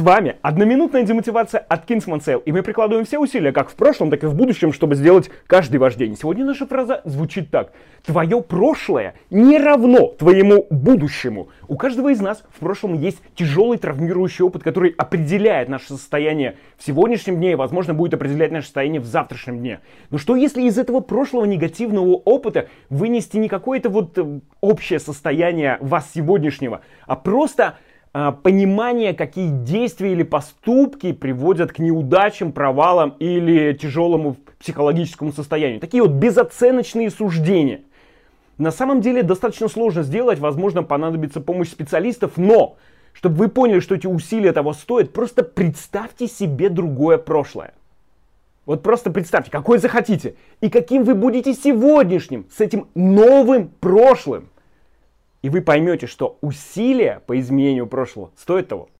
вами одноминутная демотивация от Kingsman Sale, и мы прикладываем все усилия, как в прошлом, так и в будущем, чтобы сделать каждый ваш день. Сегодня наша фраза звучит так. Твое прошлое не равно твоему будущему. У каждого из нас в прошлом есть тяжелый травмирующий опыт, который определяет наше состояние в сегодняшнем дне и, возможно, будет определять наше состояние в завтрашнем дне. Но что если из этого прошлого негативного опыта вынести не какое-то вот э, общее состояние вас сегодняшнего, а просто понимание, какие действия или поступки приводят к неудачам, провалам или тяжелому психологическому состоянию. Такие вот безоценочные суждения. На самом деле достаточно сложно сделать, возможно, понадобится помощь специалистов, но чтобы вы поняли, что эти усилия того стоят, просто представьте себе другое прошлое. Вот просто представьте, какое захотите, и каким вы будете сегодняшним, с этим новым прошлым. И вы поймете, что усилия по изменению прошлого стоят того.